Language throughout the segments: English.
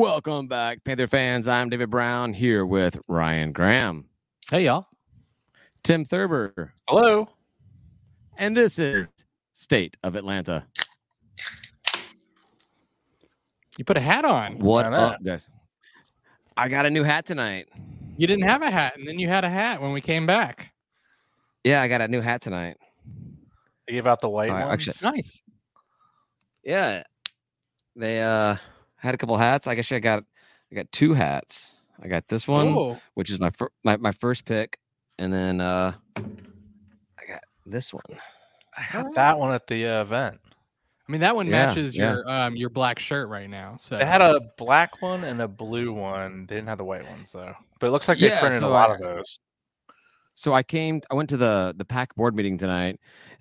Welcome back, Panther fans. I'm David Brown here with Ryan Graham, Hey, y'all. Tim Thurber, Hello. and this is State of Atlanta. You put a hat on. What up, guys? I got a new hat tonight. You didn't have a hat, and then you had a hat when we came back. Yeah, I got a new hat tonight. They gave out the white All right, one. actually, Nice. yeah, they uh had a couple hats. I guess I got I got two hats. I got this one, Oh, which is my fir- my my first pick, and then uh I got this one. I had that one at the uh, event. I mean that one Yeah, matches yeah. your um your black shirt right now. So They had a black one and a blue one. They didn't have the white ones though. But it looks like they Yeah, printed so a lot I- of those. so I came, I went to the the pack board meeting tonight,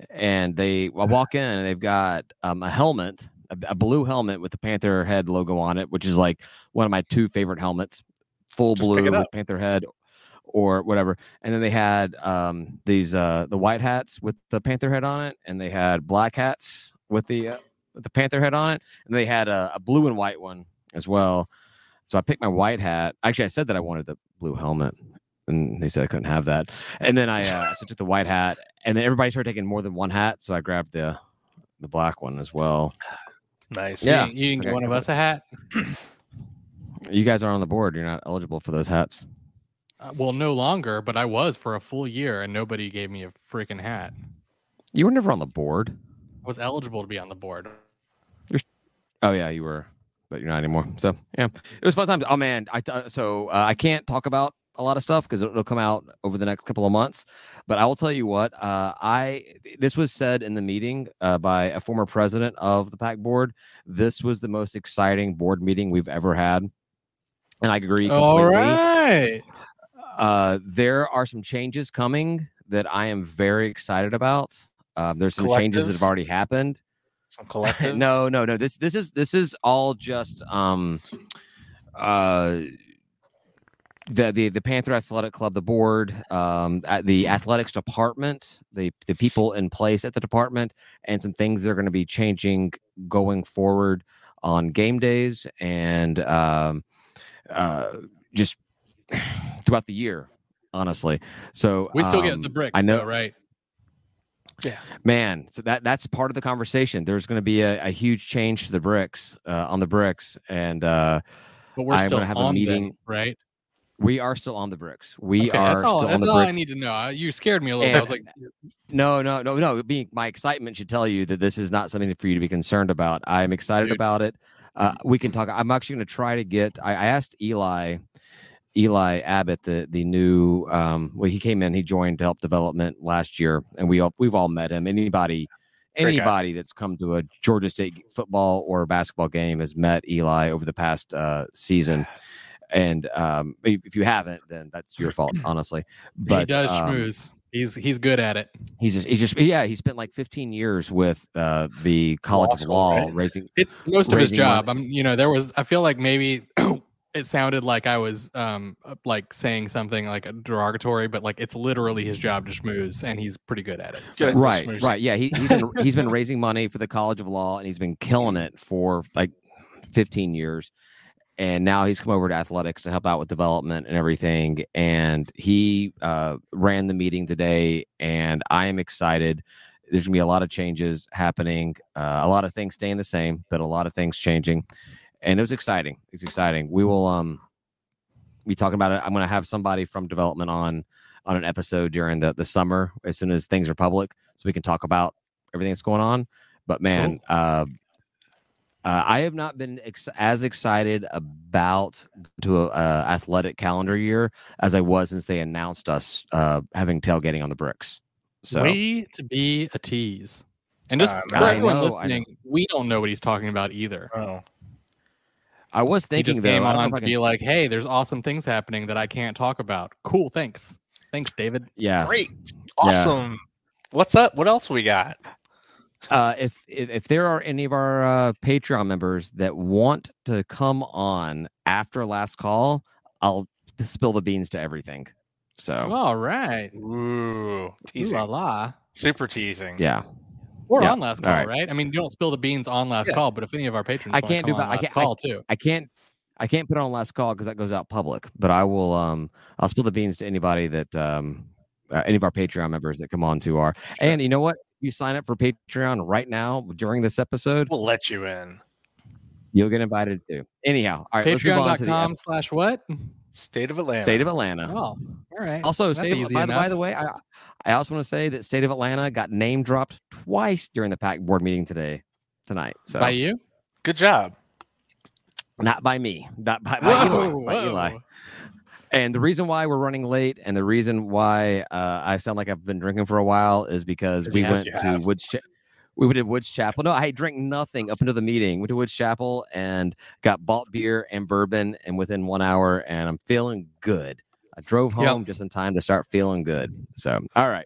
and they I walk in and they've got um, a helmet, a, a blue helmet with the Panther head logo on it, which is like one of my two favorite helmets, full Just blue with. Panther head or whatever. And then they had um, these uh, the white hats with the Panther head on it, and they had black hats with the uh, with the Panther head on it, and they had a, a blue and white one as well. So I picked my white hat. Actually, I said that I wanted the blue helmet, and they said I couldn't have that. And then I uh, so took the white hat, and then everybody started taking more than one hat, so I grabbed the the black one as well. Nice. Yeah. didn't- you didn't get one of us a hat. You guys are on the board. You're not eligible for those hats. Uh, well, no longer, but I was for a full year, and nobody gave me a freaking hat. You were never on the board. I was eligible to be on the board. Oh yeah, you were, but you're not anymore. So yeah, it was fun times. Oh man, I uh, so uh, I can't talk about a lot of stuff because it'll come out over the next couple of months. But I will tell you what, uh, I this was said in the meeting uh, by a former president of the PAC board. This was the most exciting board meeting we've ever had, and I agree. Completely. right. Uh, there are some changes coming that I am very excited about. Um, there's some changes that have already happened. Some collective. no, no, no. This this is this is all just um uh the the the Panther Athletic Club, the board, um, at the athletics department, the the people in place at the department, and some things that are going to be changing going forward on game days and um, uh, just throughout the year. Honestly, so We still get the um, bricks, I know, though, right? Yeah, man so that that's part of the conversation there's going to be a, a huge change to the bricks uh, on the bricks and uh But we're I'm still gonna have a on them, meeting- right? We are still on the bricks we Okay, are that's all. still on That's the all I need to know. Uh, You scared me a little. bit. I was like, no no no no being my excitement should tell you that this is not something for you to be concerned about i'm excited Dude. about it uh, we can talk i'm actually going to try to get I, I asked eli eli abbott the the new um well he came in he joined to help development last year and we all we've all met him anybody anybody that's come to a georgia state football or basketball game has met eli over the past uh season and um if if you haven't then that's your fault honestly but he does um, schmooze. He's he's good at it. He's just, he's just, yeah, he spent like 15 years with uh, the College of school, Law, right? raising. It's most of his raising money. job. I'm, you know, there was. I feel like maybe it sounded like I was, um, like saying something like a derogatory, but like it's literally his job to schmooze, and he's pretty good at it. So, Right, Schmoozy. right, yeah. He, he's been he's been raising money for the College of Law, and he's been killing it for like 15 years. And now he's come over to athletics to help out with development and everything. And he uh, ran the meeting today, and I am excited. There's gonna be a lot of changes happening, uh, a lot of things staying the same, but a lot of things changing. And it was exciting. It's exciting. We will um be talking about it. I'm gonna have somebody from development on on an episode during the the summer as soon as things are public, so we can talk about everything that's going on. But man, uh, uh, I have not been ex- as excited about to a, uh athletic calendar year as I was since they announced us uh, having tailgating on the bricks. So way to be a tease. And just Uh, for I everyone know, listening, we don't know what he's talking about either. Oh. I was He thinking just though, came I don't on I to can be s- like, "Hey, there's awesome things happening that I can't talk about." Cool, thanks, thanks, David. yeah, Great. Awesome. What's up? What else we got? Uh, if, if if there are any of our uh, Patreon members that want to come on after last call, I'll spill the beans to everything. So All right, Ooh, Ooh la la. Super teasing. yeah, Or Yeah, on last call, right. right. I mean, you don't spill the beans on last Yeah. call, but if any of our patrons, I wanna can't come do that. I can't- I- call too. I can't I can't put it on last call because that goes out public. But I will. Um, I'll spill the beans to anybody that um, uh, any of our Patreon members that come on to our. And you know what? You sign up for Patreon right now during this episode, We'll let you in. you'll get invited too. Anyhow, all right. let's move on to the Patreon.com slash what? State of Atlanta. state of Atlanta. Oh, all right. Also, That's state of, by, the, by the way, I, I also want to say that state of Atlanta got name dropped twice during the PAC board meeting today, tonight. So By you? Good job. not by me, not by, by Eli. By Eli. And the reason why we're running late, and the reason why uh, I sound like I've been drinking for a while, is because we Yes, went to. Woods. Cha- we went to Woods Chapel. No, I drank nothing up until the meeting. Went to Woods Chapel and got bought beer and bourbon, and within one hour, and I'm feeling good. I drove Yep. home just in time to start feeling good. So, all right.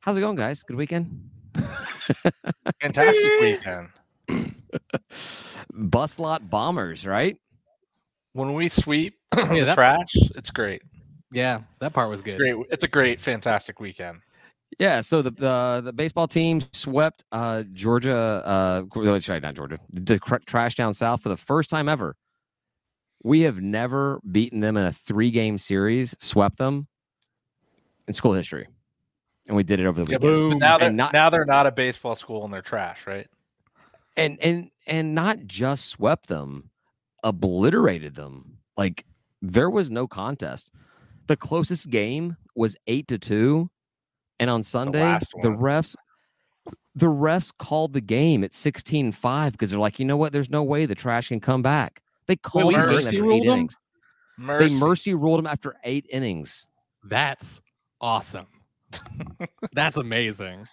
How's it going, guys? Good weekend. Fantastic weekend. Bus lot bombers, right? When we sweep the Yeah, that- trash, it's great. Yeah, that part was It's good. great. It's a great, fantastic weekend. Yeah, so the the, the baseball team swept uh, Georgia. Uh, sorry, not Georgia. The cr- trash down south for the first time ever. We have never beaten them in a three game series. Swept them in school history, and we did it over the Yeah, weekend. But now they're not- now they're not a baseball school and they're trash, right? and and and not just swept them, obliterated them. Like there was no contest. The closest game was eight to two, and on Sunday last the refs the refs called the game at 16-5 because they're like, you know what? There's no way the trash can come back. They called we the game mercy after ruled eight them? innings. Mercy. They mercy ruled them after eight innings. That's awesome. That's amazing.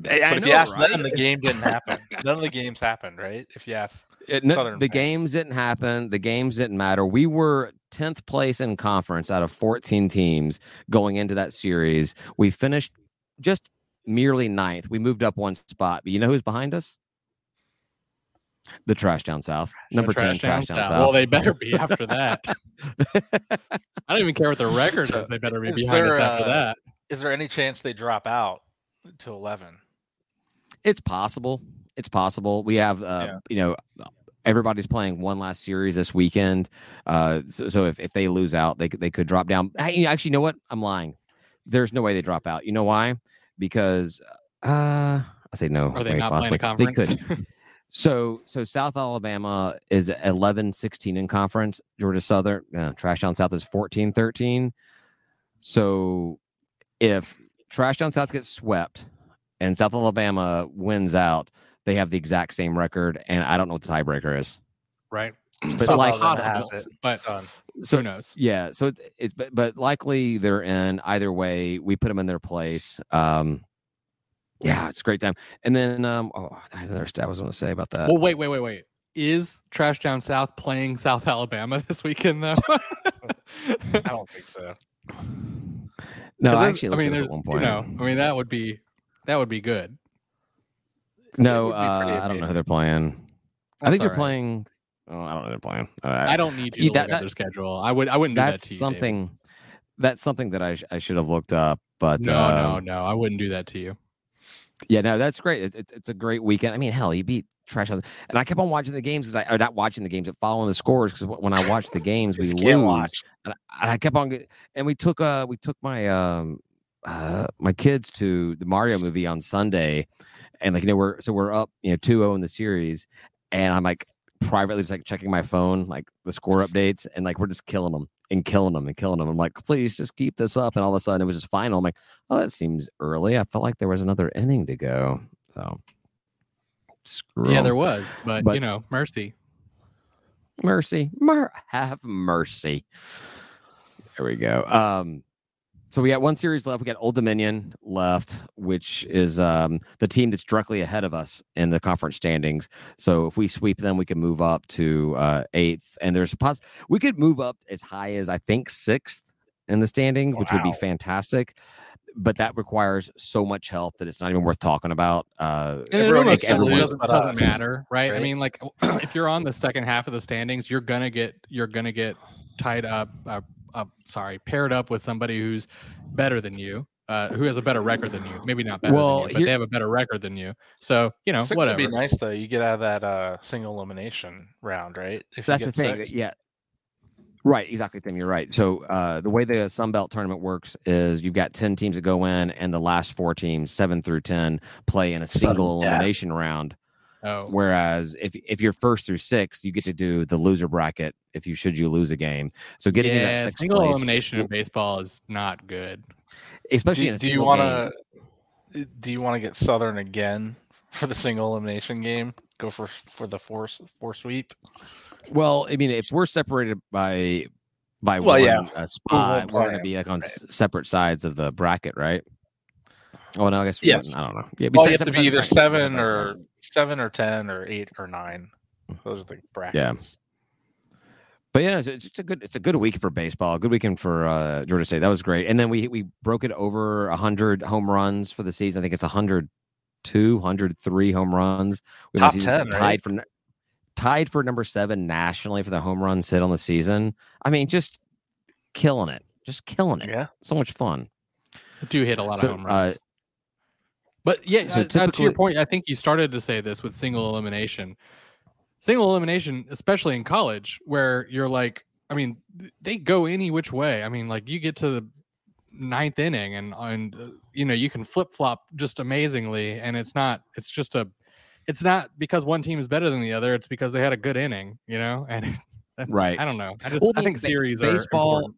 But if you ask them, the game didn't happen. None of the games happened, right? If you ask, It, no, the fans. games didn't happen. The games didn't matter. We were 10th place in conference out of 14 teams going into that series. We finished just merely ninth. We moved up one spot. But you know who's behind us? The Trash Down South. Number 10, Trash Down South. Well, they better be after that. I don't even care what their record So- is. They better be Is behind us after uh, that. is there any chance they drop out to eleven? It's possible. It's possible. We have, uh, Yeah. you know, everybody's playing one last series this weekend. Uh, so, so if, if they lose out, they could- they could drop down. Hey, actually, you know what? I'm lying. There's no way they drop out. You know why? Because uh, I say no. Are they not playing a conference? They could. So so South Alabama is 11 16 in conference. Georgia Southern, uh, Trash Down South is 14 13. So if Trash Down South gets swept and South Alabama wins out, they have the exact same record. And I don't know what the tiebreaker is. right? But South like Alabama has possible, it but done. so who knows? yeah, so it's but, but likely they're in either way. We put them in their place. Um, yeah, it's a great time. And then um, oh, I another stat I was going to say about that. Well, wait, wait, wait, wait. Is Trash Down South playing South Alabama this weekend though? I don't think so. no, I actually I mean, there's at one you point. know, I mean that would be that would be good. no, be uh, I don't know who they're playing. I think they're right. playing. Oh, I don't know they're playing. Uh, I don't need you Yeah, to that- look that- at their schedule. I would. I wouldn't do that that's to you. David. something. That's something that I, sh- I should have looked up, but No, uh, no, no. I wouldn't do that to you. Yeah, no, that's great. It's, it's it's a great weekend. I mean, hell, you beat trash, Out- and I kept on watching the games because I or not watching the games, but following the scores because when I watch the games, we lose. watch. And I, and I kept on, and we took uh we took my um uh my kids to the Mario movie on Sunday, and like you know we're so we're up you know 2-0 in the series, and I'm like privately just like checking my phone like the score updates, and like we're just killing them and killing them and killing them. I'm like, please just keep this up, and all of a sudden it was just final. I'm like, oh, that seems early. I felt like there was another inning to go, so. Screw Yeah, 'em. there was, but, But- you know, mercy. mercy. Mer- have mercy. There we go. Um so we got one series left. We got old dominion left which is um the team that's directly ahead of us in the conference standings. So if we sweep them we can move up to uh eighth. And there's a pos we could move up as high as i think sixth in the standings which would be fantastic but that requires so much help that it's not even worth talking about uh And it Everyone almost needs to doesn't, lose doesn't, doesn't matter, right? I mean, like if you're on the second half of the standings, you're gonna get you're gonna get tied up. Uh, uh, sorry, paired up with somebody who's better than you. uh, who has a better record than you. Maybe not better Well, than you, but here- they have a better record than you. So you know, Six whatever. would be nice though. You get out of that uh, single elimination round, right? If so that's the thing. six. Yeah. Right, exactly. Tim, you're right. So uh, the way the Sun Belt tournament works is you've got ten teams that go in, and the last four teams, seven through ten, play in a single elimination round. Oh, Whereas if if you're first through six, you get to do the loser bracket if you should you lose a game. So getting in that sixth single place, elimination in baseball is not good. especially Do, in a do you want to? Do you want to get Southern again for the single elimination game? Go for for the four s- four sweep. Well, I mean, if we're separated by by Well, one yeah, uh, spot, we're going to be like on right. s- separate sides of the bracket, right? Oh no, I guess we Yes. I don't know. Yeah, Well, you have to be either sides of the bracket, seven or seven or ten or eight or nine. Those are the brackets. Yeah. But yeah, it's, it's a good it's a good week for baseball. A good weekend for uh, Georgia State. That was great. And then we we broke it over hundred home runs for the season. I think it's 102, 103 home runs. We Top 10, tied right? n- tied for number seven nationally for the home runs hit on the season. I mean, just killing it, just killing it. Yeah. So much fun. I do hit a lot So, of home uh, runs. but yeah, so uh, uh, to your point, I think you started to say this with single elimination. Single elimination, especially in college, where you're like, I mean, they go any which way. I mean, like you get to the ninth inning, and and uh, you know you can flip flop just amazingly, and it's not. It's just a. It's not because one team is better than the other. It's because they had a good inning, you know. And Right. I don't know. I just Well, I I think series are baseball-.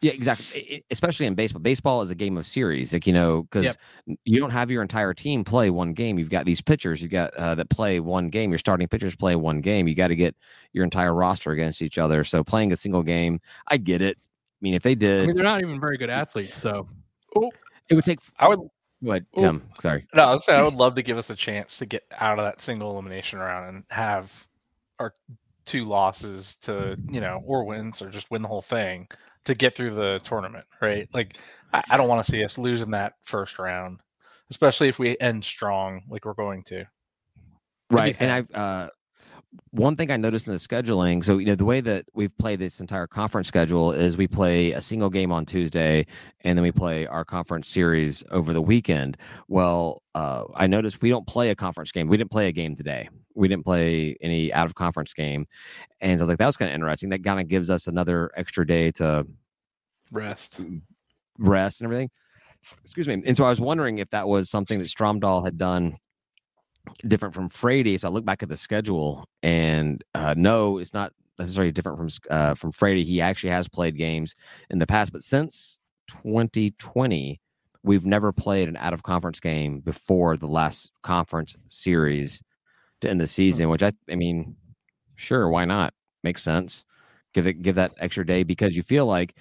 Yeah, exactly. I- I- especially in baseball. Baseball is a game of series, like you know, because Yep. you don't have your entire team play one game. You've got these pitchers. You've got uh, that play one game. Your starting pitchers play one game. You got to get your entire roster against each other. So playing a single game, I get it. I mean, if they I did, mean, they're not even very good athletes, so it would take. I would Go ahead, Ooh. Tim. Sorry. no, I would say I would love to give us a chance to get out of that single elimination round and have our two losses to you know or wins or just win the whole thing to get through the tournament, right? Like I, I don't want to see us losing that first round, especially if we end strong like we're going to. right and i've uh one thing i noticed in the scheduling so you know the way that we've played this entire conference schedule is we play a single game on tuesday and then we play our conference series over the weekend well uh i noticed we don't play a conference game we didn't play a game today we didn't play any out of conference game and so i was like that was kind of interesting that kind of gives us another extra day to Rest. rest and everything. Excuse me. And so I was wondering if that was something that Stromdahl had done different from Frady. So I look back at the schedule, and uh, no, it's not necessarily different from uh, from Frady. He actually has played games in the past, but since 2020, we've never played an out of conference game before the last conference series to end the season. Which I, I mean, sure, why not? Makes sense. Give it, give that extra day because you feel like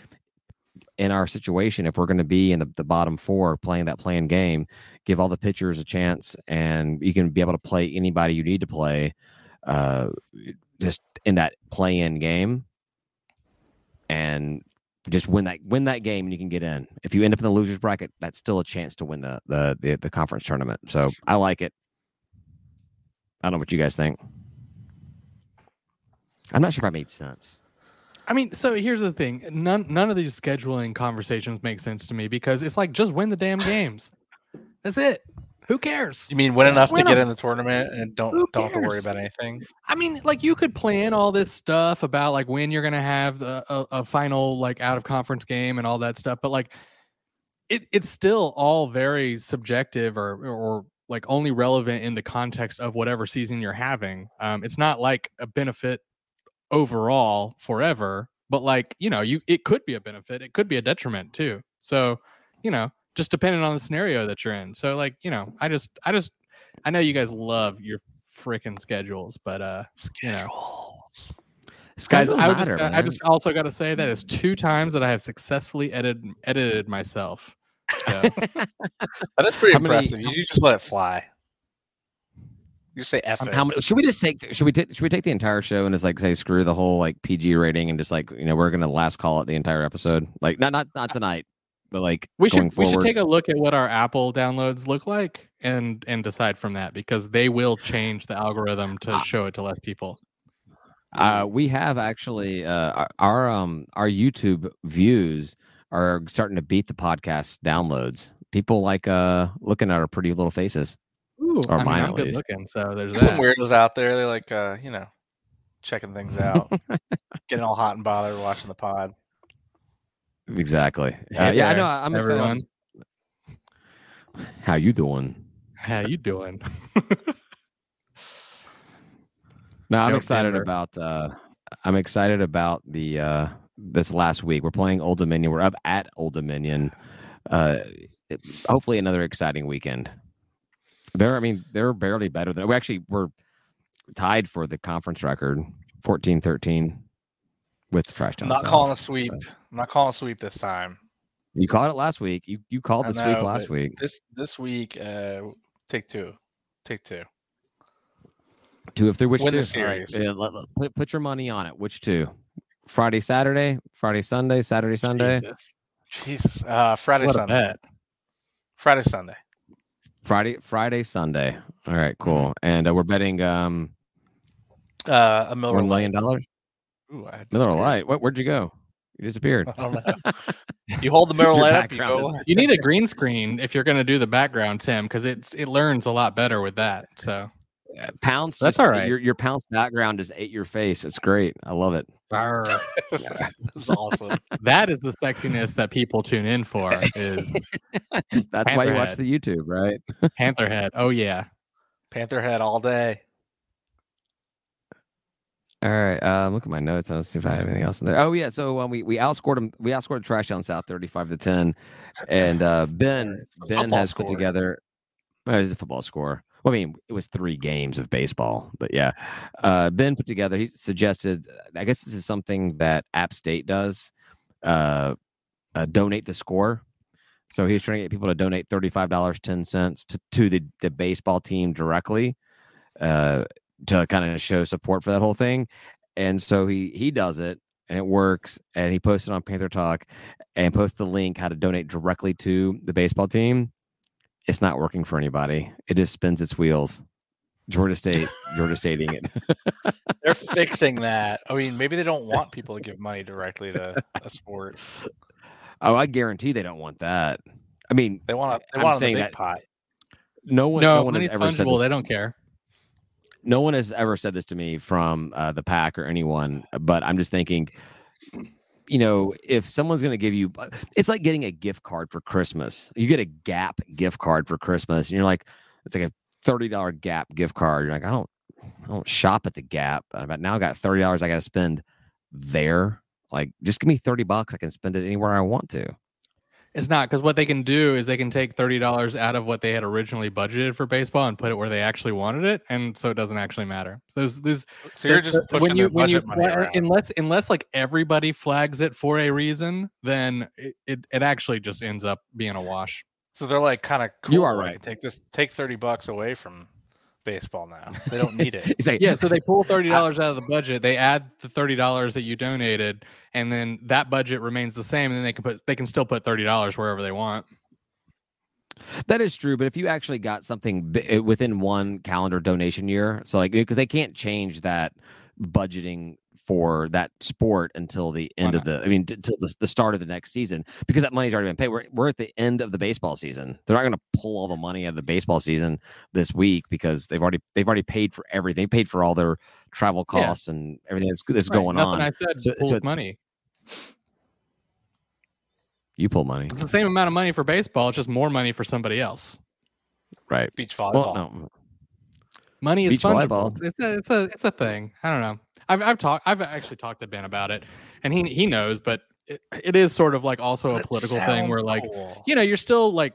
in our situation, if we're going to be in the, the bottom four playing that playing game, give all the pitchers a chance and you can be able to play anybody you need to play uh, just in that play in game and just win that win that game and you can get in. If you end up in the losers bracket, that's still a chance to win the the the, the conference tournament. So I like it. I don't know what you guys think. I'm not sure if I made sense. I mean, so here's the thing: none none of these scheduling conversations make sense to me because it's like just win the damn games. That's it. Who cares? You mean win enough to win get 'em. in the tournament and don't don't have to worry about anything? I mean, like you could plan all this stuff about like when you're gonna have the, a, a final like out of conference game and all that stuff, but like it it's still all very subjective or or like only relevant in the context of whatever season you're having. Um, it's not like a benefit overall forever, but like you know, you it could be a benefit, it could be a detriment too. So you know, just depending on the scenario that you're in. So like you know, I just I just I know you guys love your freaking schedules, but uh You know. Guys I, would just, I just also got to say that is two times that I have successfully edited edited myself. So That's pretty How impressive. you, you just let it fly. You say F Um, how many, should we just take should we take should we take the entire show and just like say screw the whole like PG rating and just like you know we're gonna last call it the entire episode like not not not tonight but like we going should we should take a look at what our Apple downloads look like and and decide from that because they will change the algorithm to Ah. show it to less people. uh we have actually uh our, our um our YouTube views are starting to beat the podcast downloads. People like uh looking at our pretty little faces. Ooh, Or I mean, mine I'm good least. looking, so there's There's some weirdos out there. They're like, uh, you know, checking things out, getting all hot and bothered watching the pod. Exactly. Hey Uh, yeah, I know. I'm excited. everyone. this- How you doing? How you doing? No, I'm Go excited Denver. about uh I'm excited about the uh this last week. We're playing Old Dominion. We're up at Old Dominion. Uh it- hopefully another exciting weekend. They're I mean, they're barely better than we actually were tied for the conference record 14-13 with Trash I'm not South. calling a sweep. I'm not calling a sweep this time. You called it last week. You you called I the sweep last week. This this week, uh, take two, take two. Two of three. Which Win two? the All right, series. yeah, let- let- put, put your money on it. Which two? Friday, Saturday, Friday, Sunday, Saturday, Sunday, Jesus. Jesus, uh, Friday, What a Sunday, bet. Friday, Sunday. Friday, Friday, Sunday. All right, cool. And uh, we're betting um Uh, a Miller million dollars. Ooh, I had Miller disappeared. Lite. What? Where'd you go? You disappeared. I don't know. You hold the Miller Your Lite up, you go. is- You need a green screen if you're going to do the background, Tim, because it's it learns a lot better with that. So Pounce. That's just- all right. Your your Pounce background is ate your face. It's great. I love it. That's awesome. that is the sexiness that people tune in for. Is That's why you watch Pantherhead. the YouTube, right? Pantherhead? Oh yeah, Panther head all day. All right. Um, look at my notes. I'll see if I have anything else in there. Oh yeah. So um, we we outscored them. We outscored Trash Down South thirty-five to ten, and uh, Ben Ben football has put together. Well, it's a football score. Well, I mean, it was three games of baseball, but yeah, uh, Ben put together. He suggested. I guess this is something that App State does. Uh, uh, donate the score. So he's trying to get people to donate thirty-five dollars ten cents to to the the baseball team directly. Uh, to kind of show support for that whole thing. And so he he does it and it works. And he posted on Panther Talk and posts the link how to donate directly to the baseball team. It's not working for anybody. It just spins its wheels. Georgia State, Georgia Stating it. They're fixing that. I mean, maybe they don't want people to give money directly to a sport. oh, I guarantee they don't want that. I mean, They want to. They I'm want saying a big that- pot. no one, no, no, one has ever said fungible. this, They don't care. no one has ever said this to me from uh, the pack or anyone. But I'm just thinking, you know, if someone's going to give you, uh, it's like getting a gift card for Christmas. You get a Gap gift card for Christmas, and you're like, it's like a thirty dollar Gap gift card. You're like, I don't, I don't shop at the Gap, but now I got thirty dollars I got to spend there. Like, just give me thirty bucks. I can spend it anywhere I want to. It's not because what they can do is they can take thirty dollars out of what they had originally budgeted for baseball and put it where they actually wanted it, and so it doesn't actually matter. So there's, there's So you're just pushing when you when you around. unless unless like everybody flags it for a reason, then it, it, it actually just ends up being a wash. So they're like kind of cool. You are right. Take this. Take thirty bucks away from baseball now. They don't need it. He's like, Yeah, so they pull thirty dollars out of the budget, they add the thirty dollars that you donated, and then that budget remains the same, and then they can put they can still put thirty dollars wherever they want. That is true, but if you actually got something bi- uh, within one calendar donation year, so like because they can't change that budgeting for that sport until the end of uh-huh. the, I mean, t- till the, the start of the next season, because that money's already been paid. We're we're at the end of the baseball season. They're not going to pull all the money out of the baseball season this week because they've already they've already paid for everything. They paid for all their travel Yeah. costs and everything that's, that's Right, going Nothing on. I said So- pulls so- money. you pull money, It's the same amount of money for baseball. It's just more money for somebody else. right? Beach volleyball. Well, no, Money is Beach fungible. volleyball. It's, it's a it's a it's a thing. I don't know. I've I've talked I've actually talked to Ben about it, and he he knows, but it, it is sort of like also a political thing where like cool. you know you're still like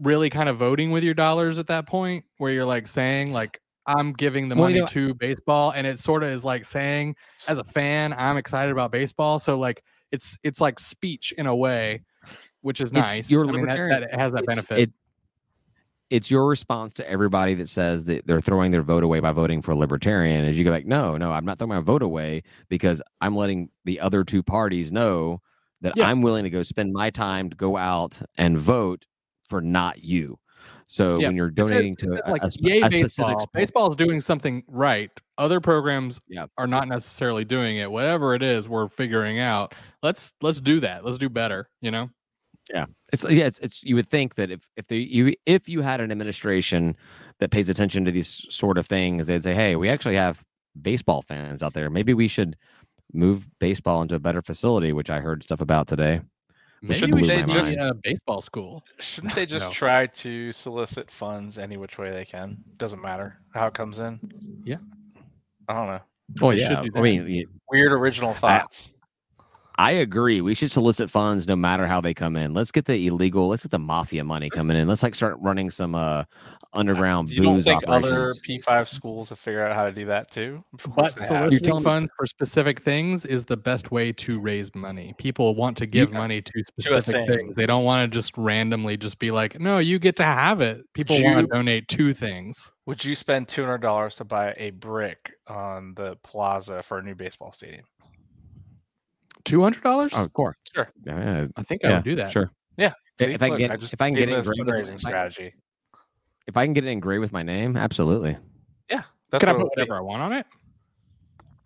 really kind of voting with your dollars at that point where you're like saying like I'm giving the Well, money you know- to baseball, and it sort of is like saying as a fan I'm excited about baseball. So like it's it's like speech in a way, which is It's- nice. you're I mean, that, libertarian. that it has that It's- benefit. It, it's your response to everybody that says that they're throwing their vote away by voting for a libertarian. Is you go like, no, no, I'm not throwing my vote away because I'm letting the other two parties know that Yeah. I'm willing to go spend my time to go out and vote for not you. So Yeah, when you're It's donating it's to a- a, like a, yay a baseball. Baseball is doing something right. Other programs Yeah. are not necessarily doing it. Whatever it is, we're figuring out. Let's let's do that. Let's do better. You know. It's yeah, it's, it's you would think that if if they, you if you had an administration that pays attention to these sort of things, they'd say, "Hey, we actually have baseball fans out there. Maybe we should move baseball into a better facility," which I heard stuff about today. Which Maybe blew we should mind. just a baseball school. Shouldn't they just No. try to solicit funds any which way they can? Doesn't matter how it comes in. Yeah. I don't know. Well, They yeah, do I mean, Weird original thoughts. I agree. We should solicit funds no matter how they come in. Let's get the illegal. Let's get the mafia money coming in. Let's like start running some uh underground you don't booze think other. P5 schools have figured out how to do that too? But soliciting funds for specific things is the best way to raise money. People want to give money to specific thing. things. They don't want to just randomly just be like, "No, you get to have it." People want to donate to things. Would you spend two hundred dollars to buy a brick on the plaza for a new baseball stadium? Two hundred dollars? Oh, of course. Sure. Yeah, yeah, I think I yeah, would do that. Sure. Yeah. If, if I can look, get I just if I can get it them a engraved with, fundraising strategy. if I can get it engraved with my name, absolutely. That's Could I put it would whatever I want on it?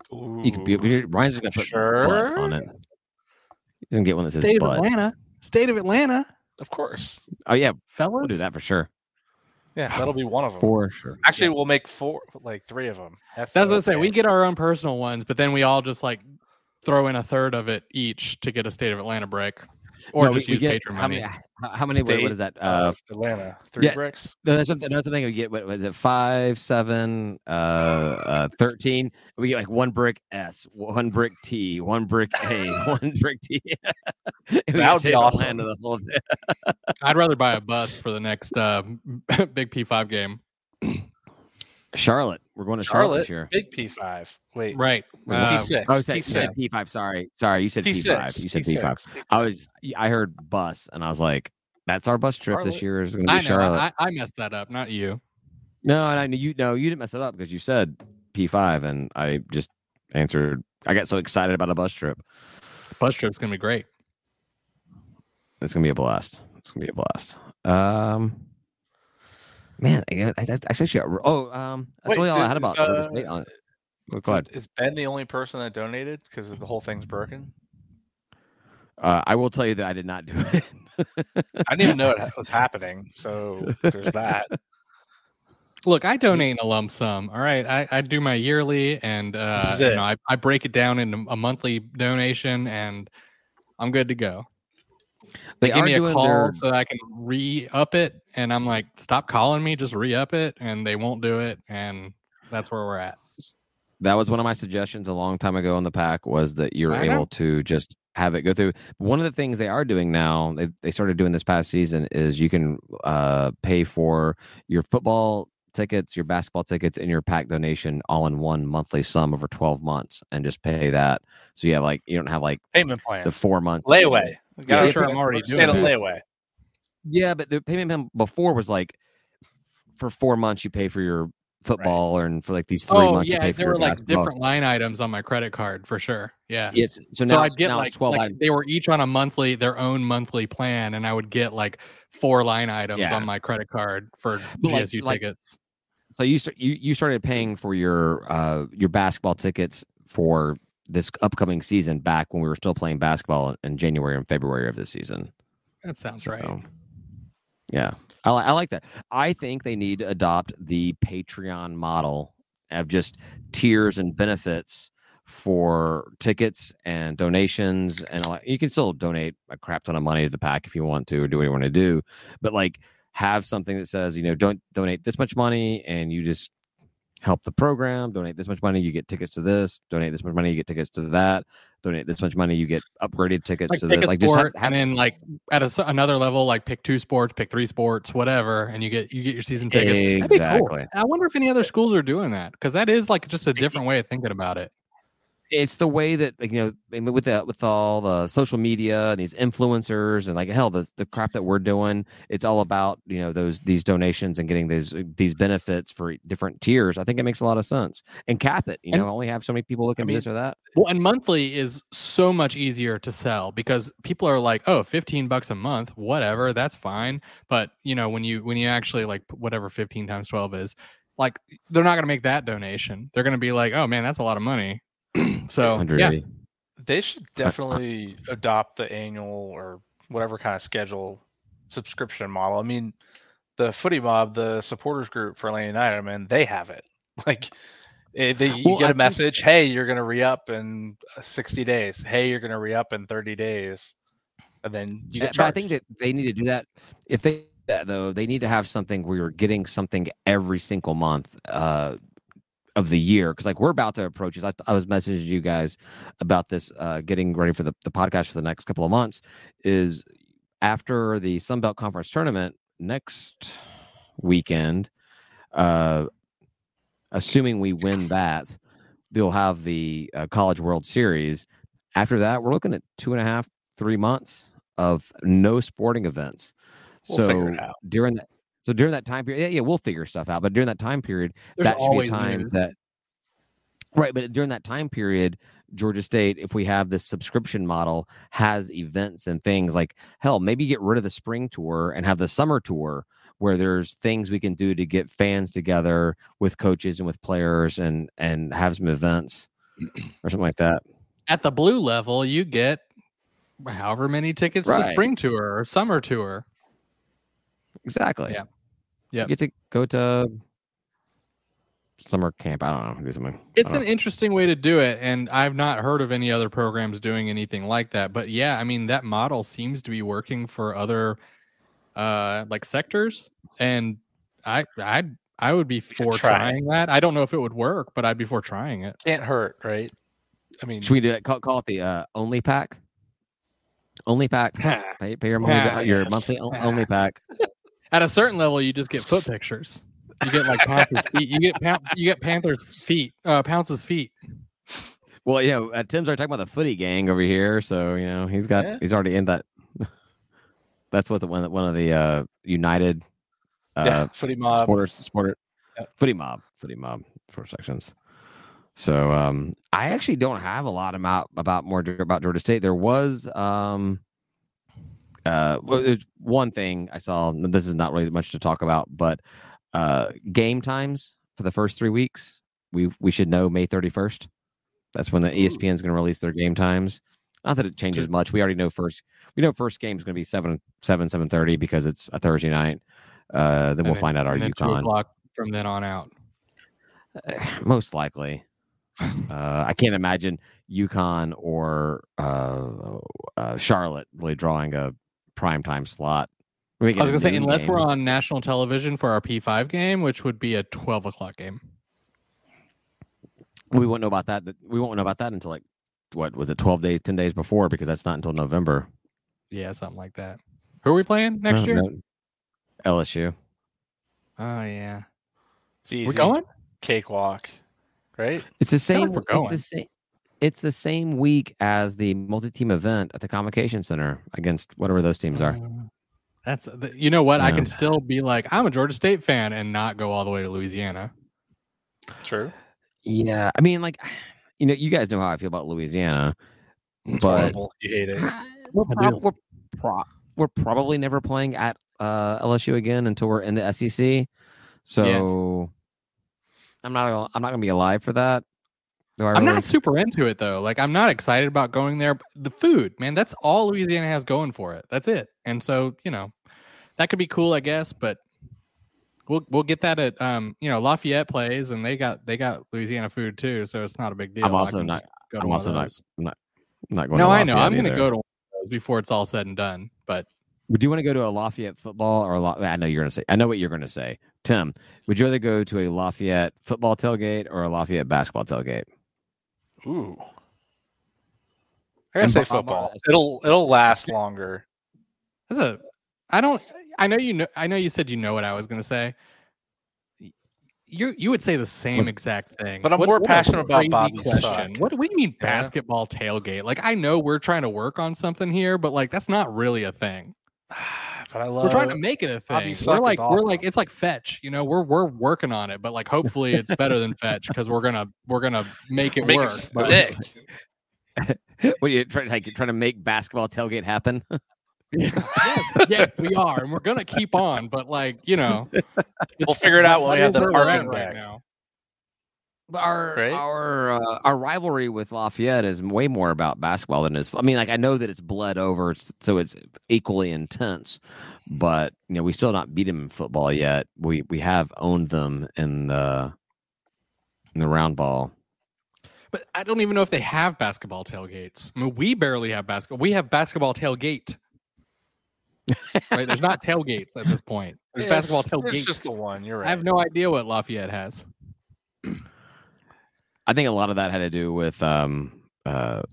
be. You could be Ryan's gonna put Sure. on it. He's gonna get one that says State of butt. Atlanta. State of Atlanta, Of course. Oh yeah, fellas. we'll do that for sure. Yeah, that'll be one of them. For sure. Actually, we'll make four, like three of them. That's what I say. We get our own personal ones, but then we all just like throw in a third of it each to get a state of Atlanta break, or No, just we use get- patron how money. Many, how, how many? What, what that? Uh, Atlanta. Three yeah. bricks. no, that's something. That's something we get. What was it? Five, seven, uh, uh, thirteen. We get like one brick S, one brick T, one brick A, one brick T. that would be awesome. The whole. I'd rather buy a bus for the next uh, big P5 game. Charlotte. We're going to Charlotte, Charlotte, this year. big P5. Wait, Right. Uh, P6. Oh, you said, you P6. said P5. Sorry, sorry. You said P6. P5. You said P5. I was. I heard bus, and I was like, "That's our bus trip this year. Is going to I be know. Charlotte." I, I messed that up, not you. No, and I knew you. No, you didn't mess it up because you said P5, and I just answered. I got so excited about a bus trip. Bus trip's gonna be great. It's gonna be a blast. It's gonna be a blast. Um, man, I, I, I actually. Oh, um, that's Wait, really all I had about is, River uh, State on it. Well, Go ahead. Is Ben the only person that donated because the whole thing's broken? Uh, I will tell you that I did not do it. I didn't even know it was happening. So there's that. Look, I donate in a lump sum. All right, I, I do my yearly, and uh, you know, I, I break it down into a monthly donation, and I'm good to go. They, They give me a call their- so I can re up it, and I'm like, stop calling me, just re up it, and they won't do it, and that's where we're at. that was one of my suggestions a long time ago in the pack was that you're I know. able to just have it go through one of the things they are doing now they, they started doing this past season is you can uh, pay for your football tickets your basketball tickets and your pack donation all in one monthly sum over 12 months and just pay that so you have like you don't have like Payment plan. the four months layaway. Yeah, I'm sure I'm already doing on that. layaway. yeah but the payment plan before was like for four months you pay for your football and for like these three oh months you yeah, pay for there your were like basketball. different line items on my credit card for sure. Yeah. yes so So, now I'd get now like, 12 like items. they were each on a monthly, their own monthly plan, and I would get like four line items Yeah. on my credit card for But, like- GSU like- tickets. So you start you you started paying for your uh your basketball tickets for this upcoming season back when we were still playing basketball in January and February of this season. That sounds right. Yeah, I, I like that. I think they need to adopt the Patreon model of just tiers and benefits for tickets and donations and all you can still donate a crap ton of money to the pack if you want to or do what you want to do but like have something that says you know don't donate this much money and you just help the program donate this much money you get tickets to this donate this much money you get tickets to that donate this much money you get upgraded tickets Like to this like just sport, have, have and then like at a another level, like pick two sports, pick three sports, whatever, and you get you get your season tickets. That'd cool. Exactly. I wonder if any other schools are doing that because that is like just a different way of thinking about it. It's the way that like, you know with the with all the social media and these influencers and like hell the the crap that we're doing it's all about you know those these donations and getting these these benefits for different tiers i think it makes a lot of sense and cap it you And- know only have so many people looking mean, for this or that Well, and monthly is so much easier to sell because people are like, "Oh, 15 bucks a month, whatever, that's fine." But, you know, when you when you actually like whatever 15 times 12 is, like they're not going to make that donation. They're going to be like, "Oh, man, that's a lot of money." so, yeah. They should definitely adopt the annual or whatever kind of schedule subscription model. I mean, the Footy Mob, the supporters group for Atlanta United, I mean, they have it. Like, eh, they, you Well, get I a think- message, hey, you're going to re up in uh, 60 days. Hey, you're going to re up in 30 days. And then you get but I think that they need to do that. If they that though, they need to have something where you're getting something every single month uh, of the year. Because like we're about to approach this. I, I was messaging you guys about this, uh, getting ready for the, the podcast for the next couple of months. Is after the Sun Belt Conference tournament next weekend. Uh, assuming we win that, they'll have the uh, College World Series. After that, we're looking at two and a half, three months of no sporting events. We'll so figure it out. during that, so during that time period, yeah, yeah, we'll figure stuff out. But during that time period, There's that should be a time news. that right. But during that time period, Georgia State, if we have this subscription model, has events and things like hell, maybe get rid of the spring tour and have the summer tour where there's things we can do to get fans together with coaches and with players and and have some events or something like that. At the blue level, you get however many tickets to spring tour or summer tour. Exactly. Yeah. You get to go to summer camp. I don't know. Do something. It's don't an interesting way to do it, and I've not heard of any other programs doing anything like that. But yeah, I mean that model seems to be working for other uh like sectors, and I I I would be for try trying that. I don't know if it would work, but I'd be for trying it. Can't hurt, right? I mean, Should we do it? Call, call it the uh, only pack. Only pack. Pay, pay your, money, your monthly only pack. At a certain level, you just get foot pictures. You get like Panthers feet. You get Pan- you get Panthers feet. Uh, Pounce's feet. Well, you know, uh, Tim's already talking about the footy gang over here, so you know he's got Yeah. he's already in that. That's what the one one of the uh, United uh, yeah, Footy Mob. supporters supporter Yep. footy mob footy mob for sections. So um, I actually don't have a lot about about more about Georgia State. There was um, uh, well, there's one thing I saw. and This is not really much to talk about, but uh, game times for the first three weeks. We we should know May 31st. That's when the ESPN is going to release their game times. Not that it changes much. We already know first. We know first game is going to be seven seven seven thirty because it's a Thursday night. Uh, then And we'll then- find out our UConn. from then on out. Most likely. Uh, I can't imagine UConn or uh, uh, Charlotte really drawing a prime time slot. I was gonna say, unless game. we're on national television for our P5 game, which would be a 12 o'clock game. we won't know about that. that- We won't know about that until like what was it, twelve days, ten days before, because that's not until November Yeah, something like that. Who are we playing next No, year? no. LSU. Oh yeah, It's easy. we're going. Cakewalk, right? It's the same. we're It's going. the same. It's the same week as the multi-team event at the Convocation Center against whatever those teams are. Uh, That's you know what I can still be like I'm a Georgia State fan and not go all the way to Louisiana. True. Yeah, I mean, like, you know, you guys know how I feel about Louisiana, It's but horrible. You hate it. we're, prob- we're, pro- we're probably never playing at uh, LSU again until we're in the SEC. So I'm not. I'm not going to be alive for that. Do I I'm really- not super into it though. Like I'm not excited about going there. The food, man, that's all Louisiana has going for it. That's it. And so, you know, that could be cool, I guess, but we'll we'll get that at um, you know, Lafayette plays and they got they got Louisiana food too, so it's not a big deal. I'm also not. go I'm also not. I'm not. I'm not going. No, to I know. I'm going to go to one of those before it's all said and done, but Would you want to go to a Lafayette football or a La- I know you're going to say. I know what you're going to say, Tim. Would you rather go to a Lafayette football tailgate or a Lafayette basketball tailgate? Ooh. I gotta say football. It'll it'll last longer. That's a. I don't. I know you know. I know you said you know what I was going to say. You you would say the same exact thing. But I'm more a passionate about Bobby's question. suck. What, what do you mean Yeah. basketball tailgate? Like I know we're trying to work on something here, but like that's not really a thing. but I love. we're trying to make it a Bobby thing. We're is like we're like it's like fetch. You know, we're we're working on it, but like hopefully it's better than fetch because we're gonna we're gonna make it make work. it but- stick. what you trying like you're trying to make basketball tailgate happen? yeah, yes, we are, and we're gonna keep on. But like you know, We'll figure it out when we that have the where we're at parking right deck. now. But our Right? our uh, our rivalry with Lafayette is way more about basketball than it is. I mean, like I know that it's bled over, so it's equally intense. But you know, we still not beat them in football yet. We we have owned them in the in the round ball. But I don't even know if they have basketball tailgates. I mean, we barely have basketball. We have basketball tailgate. right? There's not tailgates at this point. There's Yeah, basketball it's- tailgate. It's just the one. You're right. I have no idea what Lafayette has. I think a lot of that had to do with um uh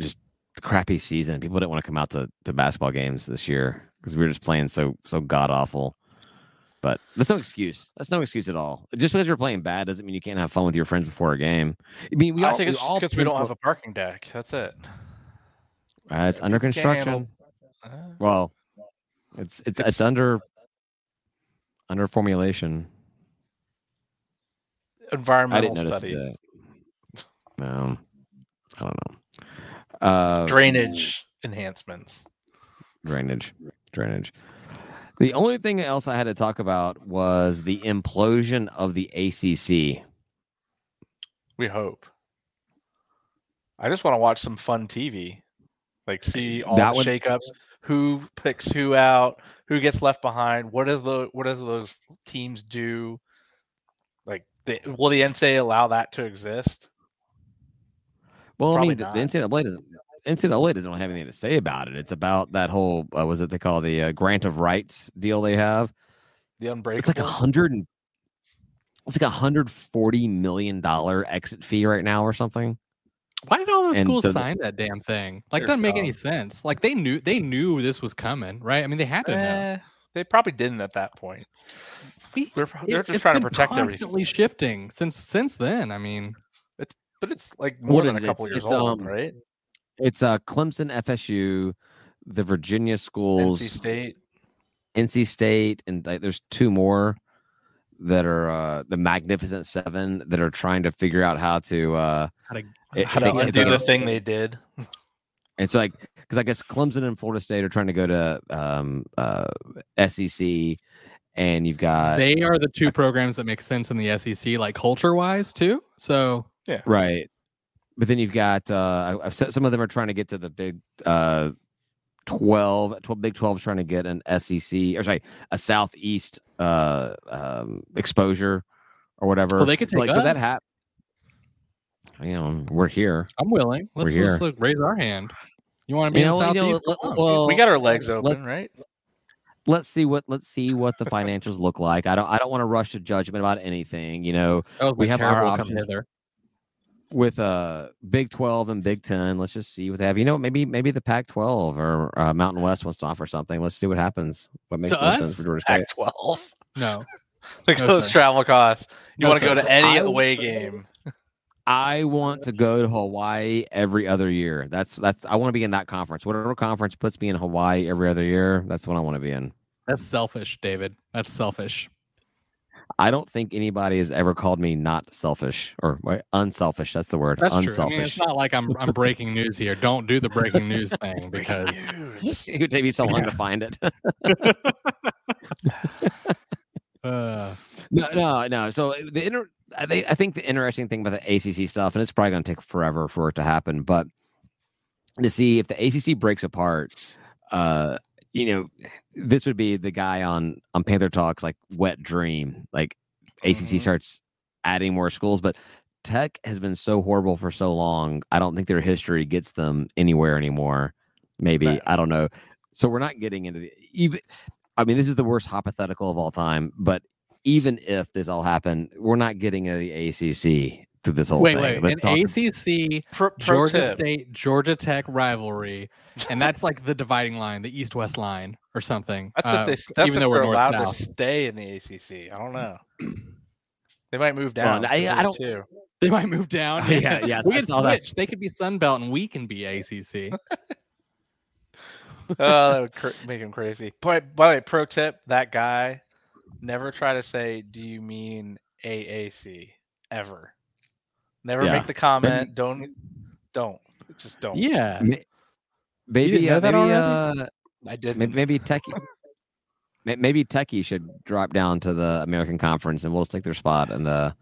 just crappy season. People didn't want to come out to, to basketball games this year because we were just playing so so god awful. But that's no excuse. That's no excuse at all. Just because you're playing bad doesn't mean you can't have fun with your friends before a game. I mean, we I all, think we it's all because we don't have a parking deck. That's it. Uh, it's under People can't handle- construction. Well, it's it's it's, It's- under under formulation. I environmental studies. No, I don't know. Uh, drainage enhancements. drainage drainage the only thing else i had to talk about was the implosion of the acc We hope. I just want to watch some fun TV, like see all That the would- shakeups, who picks who out, who gets left behind. What does the what does those teams do? Like, the, will the NCAA allow that to exist? well i mean the, the ncaa doesn't ncaa doesn't have anything to say about it it's about that whole uh, was it they call the uh, grant of rights deal they have The unbreakable. it's like a hundred and it's like a hundred forty million dollar exit fee right now or something Why did all those And schools so sign that damn thing? Like, doesn't make any sense. Like, they knew they knew this was coming, right? I mean, they had to know. Eh, they probably didn't at that point. We- They're, they're It- just it's trying to been protect everything. constantly shifting since since then. I mean, it's But it's like more What than a couple It's- years it's, old, um, right? it's uh clemson fsu the virginia schools NC State. NC State, and like, there's two more that are uh, the Magnificent Seven that are trying to figure out how to. Uh, how to If How to can- undo the thing they did. It's like, because I guess Clemson and Florida State are trying to go to um, uh, SEC, and you've got they are the two programs that make sense in the SEC, like culture wise too. So yeah, right, but then you've got uh, I've said some of them are trying to get to the Big uh, 12, 12 Big Twelve is trying to get an SEC or sorry a Southeast uh, um, exposure or whatever. well, they could take like us. so that hap- You know, we're here. I'm willing. We're Let's, here. let's look, raise our hand. You want to be You in know, you know, Southeast? let- well, we got our legs open, right? Let's see what let's see what the financials look like. I don't I don't want to rush to judgment about anything. You know, That was we have our options. hither. with uh Big Twelve and Big Ten, let's just see what they have. You know, maybe maybe the Pac twelve or uh, Mountain West wants to offer something. Let's see what happens. What makes To us? sense for Georgia State? Pac 12. No, Look No, at those sir. travel costs. You No, want to go to any I- away game. I want to go to Hawaii every other year. That's that's I want to be in that conference. Whatever conference puts me in Hawaii every other year, that's what I want to be in. That's selfish, David. That's selfish. I don't think anybody has ever called me not selfish or unselfish. That's the word. That's unselfish. true. I mean, it's not like I'm I'm breaking news here. Don't do the breaking news thing because it would take me so long to find it. uh, no, no, no. So the inter- I think I think the interesting thing about the ACC stuff, and it's probably going to take forever for it to happen, but to see if the ACC breaks apart, uh, you know, this would be the guy on on Panther Talks like wet dream. Like ACC Mhm. starts adding more schools, but Tech has been so horrible for so long. I don't think their history gets them anywhere anymore. Maybe Right. I don't know. So we're not getting into the even. I mean, this is the worst hypothetical of all time. But even if this all happened, we're not getting into the ACC through this whole wait, thing. wait, Let's an ACC Pro, pro Georgia tip. State Georgia Tech rivalry, and that's like the dividing line, the East West line or something. That's uh, if, they, that's even if though we're they're allowed to stay in the ACC. I don't know. They might move down. Well, I- I don't- too. They might move down. Oh, yeah, yes, we I can saw that. switch. They could be Sun Belt and we can be ACC. oh, that would cr- make him crazy. But by the way, pro tip: that guy never try to say, "Do you mean AAC?" Ever. Never Yeah. make the comment. Don't. Don't. Just don't. yeah. Ma- Maybe, know uh, maybe, already? uh, I did. maybe, maybe Techie, maybe Techie should drop down to the American Conference, and we'll just take their spot in the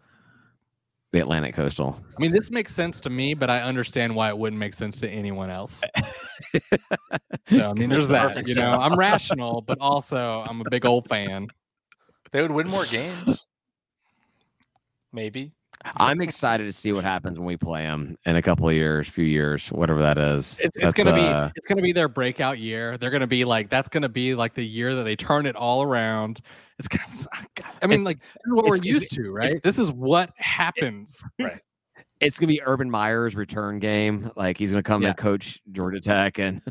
the Atlantic Coastal. I mean, this makes sense to me, but I understand why it wouldn't make sense to anyone else. So, I mean, there's that. Perfect You know, I'm rational, but also I'm a big old fan. They would win more games. Maybe. I'm excited to see what happens when we play them in a couple of years, few years, whatever that is. It's, it's gonna uh, be it's gonna be their breakout year. They're gonna be like that's gonna be like the year that they turn it all around. It's gonna, I mean, It's- like this is what we're it's- it's- used to, right? This is what happens. Right? it's gonna be Urban Meyer's return game. Like he's gonna come Yeah. and coach Georgia Tech, and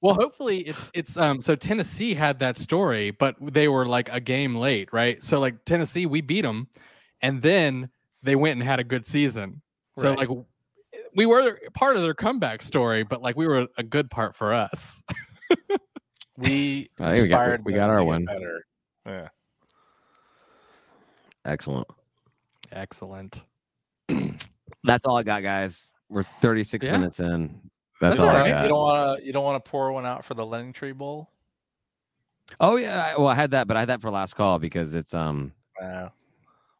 Well, hopefully it's it's um so Tennessee had that story, but they were like a game late, right? So like Tennessee, we beat them, and then they went and had a good season. So Right. like we were part of their comeback story, but like we were a good part for us. We I think we got- we got our get win. Better. Yeah. excellent. Excellent. That's all I got, guys. We're 36 Yeah. minutes in. That's, That's all all I got. You don't want to. You don't want to pour one out for the LendingTree Bowl. Oh yeah, I- well I had that, but I had that for last call because it's um Uh,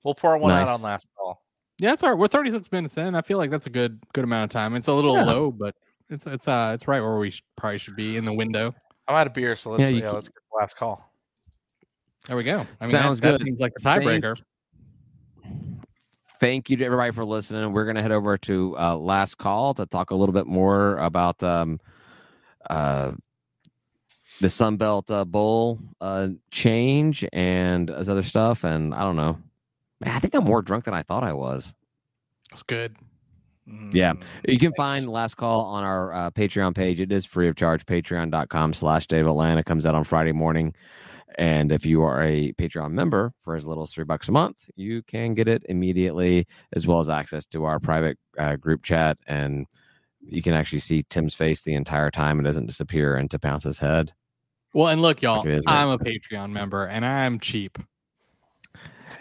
we'll pour one out on last call. Yeah, it's all right. We're 36 minutes in. I feel like that's a good good amount of time. It's a little Yeah. low, but it's it's uh it's right where we probably should be in the window. I'm out of beer, so let's Yeah, yeah, you let's get the last call. There we go. I mean, Sounds that, that good. seems like the tiebreaker. thank you to everybody for listening. We're gonna head over to uh, last call to talk a little bit more about um uh the Sun Belt uh, Bowl uh, change and this other stuff, and I don't know. Man, I think I'm more drunk than I thought I was. It's good. Yeah. Mm, You can nice. find Last Call on our uh, Patreon page. It is free of charge. Patreon.com slash State of Atlanta comes out on Friday morning. And if you are a Patreon member for as little as three bucks a month, you can get it immediately, as well as access to our private uh, group chat. And you can actually see Tim's face the entire time. It doesn't disappear into Pounce's head. Well, and look, y'all, it is, right? I'm a Patreon member and I'm cheap.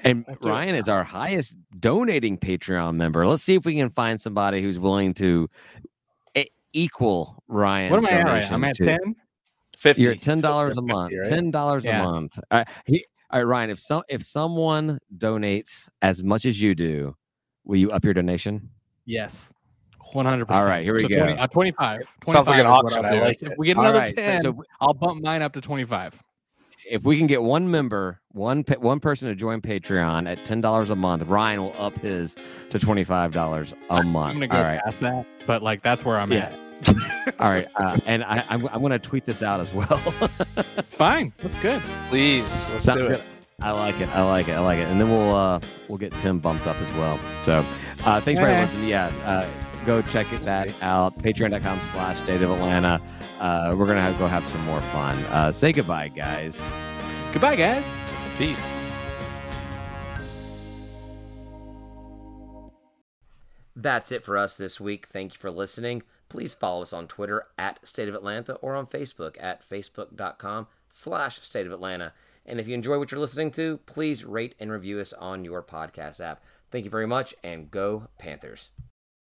And Ryan is our highest donating Patreon member. Let's see if we can find somebody who's willing to equal Ryan. what am I at? I'm at to- 10. Fifty. You're at ten dollars a 50, month. right? Ten dollars Yeah. a month. All right, he, all right, Ryan. If some if someone donates as much as you do, will you up your donation? Yes. 100%. All right, here we so go. 20, uh, 25. Sounds like 25 an is auction. I'll I like If we get another right, 10, so I'll bump mine up to 25. If we can get one member, one one person to join Patreon at ten dollars a month, Ryan will up his to twenty five dollars a month. I'm going to go all right, past that, but like that's where I'm Yeah. all right, uh, and I, I'm I'm going to tweet this out as well. Fine. That's good. Please, let's Sounds do good. it. I like it. I like it. I like it. And then we'll uh we'll get Tim bumped up as well. So uh thanks for listening. Yeah. Uh go check it that out. Patreon.com slash state of Atlanta. Uh we're gonna have, go have some more fun. Uh say goodbye, guys. Goodbye, guys. Peace. That's it for us this week. Thank you for listening. Please follow us on Twitter at State of Atlanta or on Facebook at facebook.com slash State of Atlanta. And if you enjoy what you're listening to, please rate and review us on your podcast app. Thank you very much and go Panthers.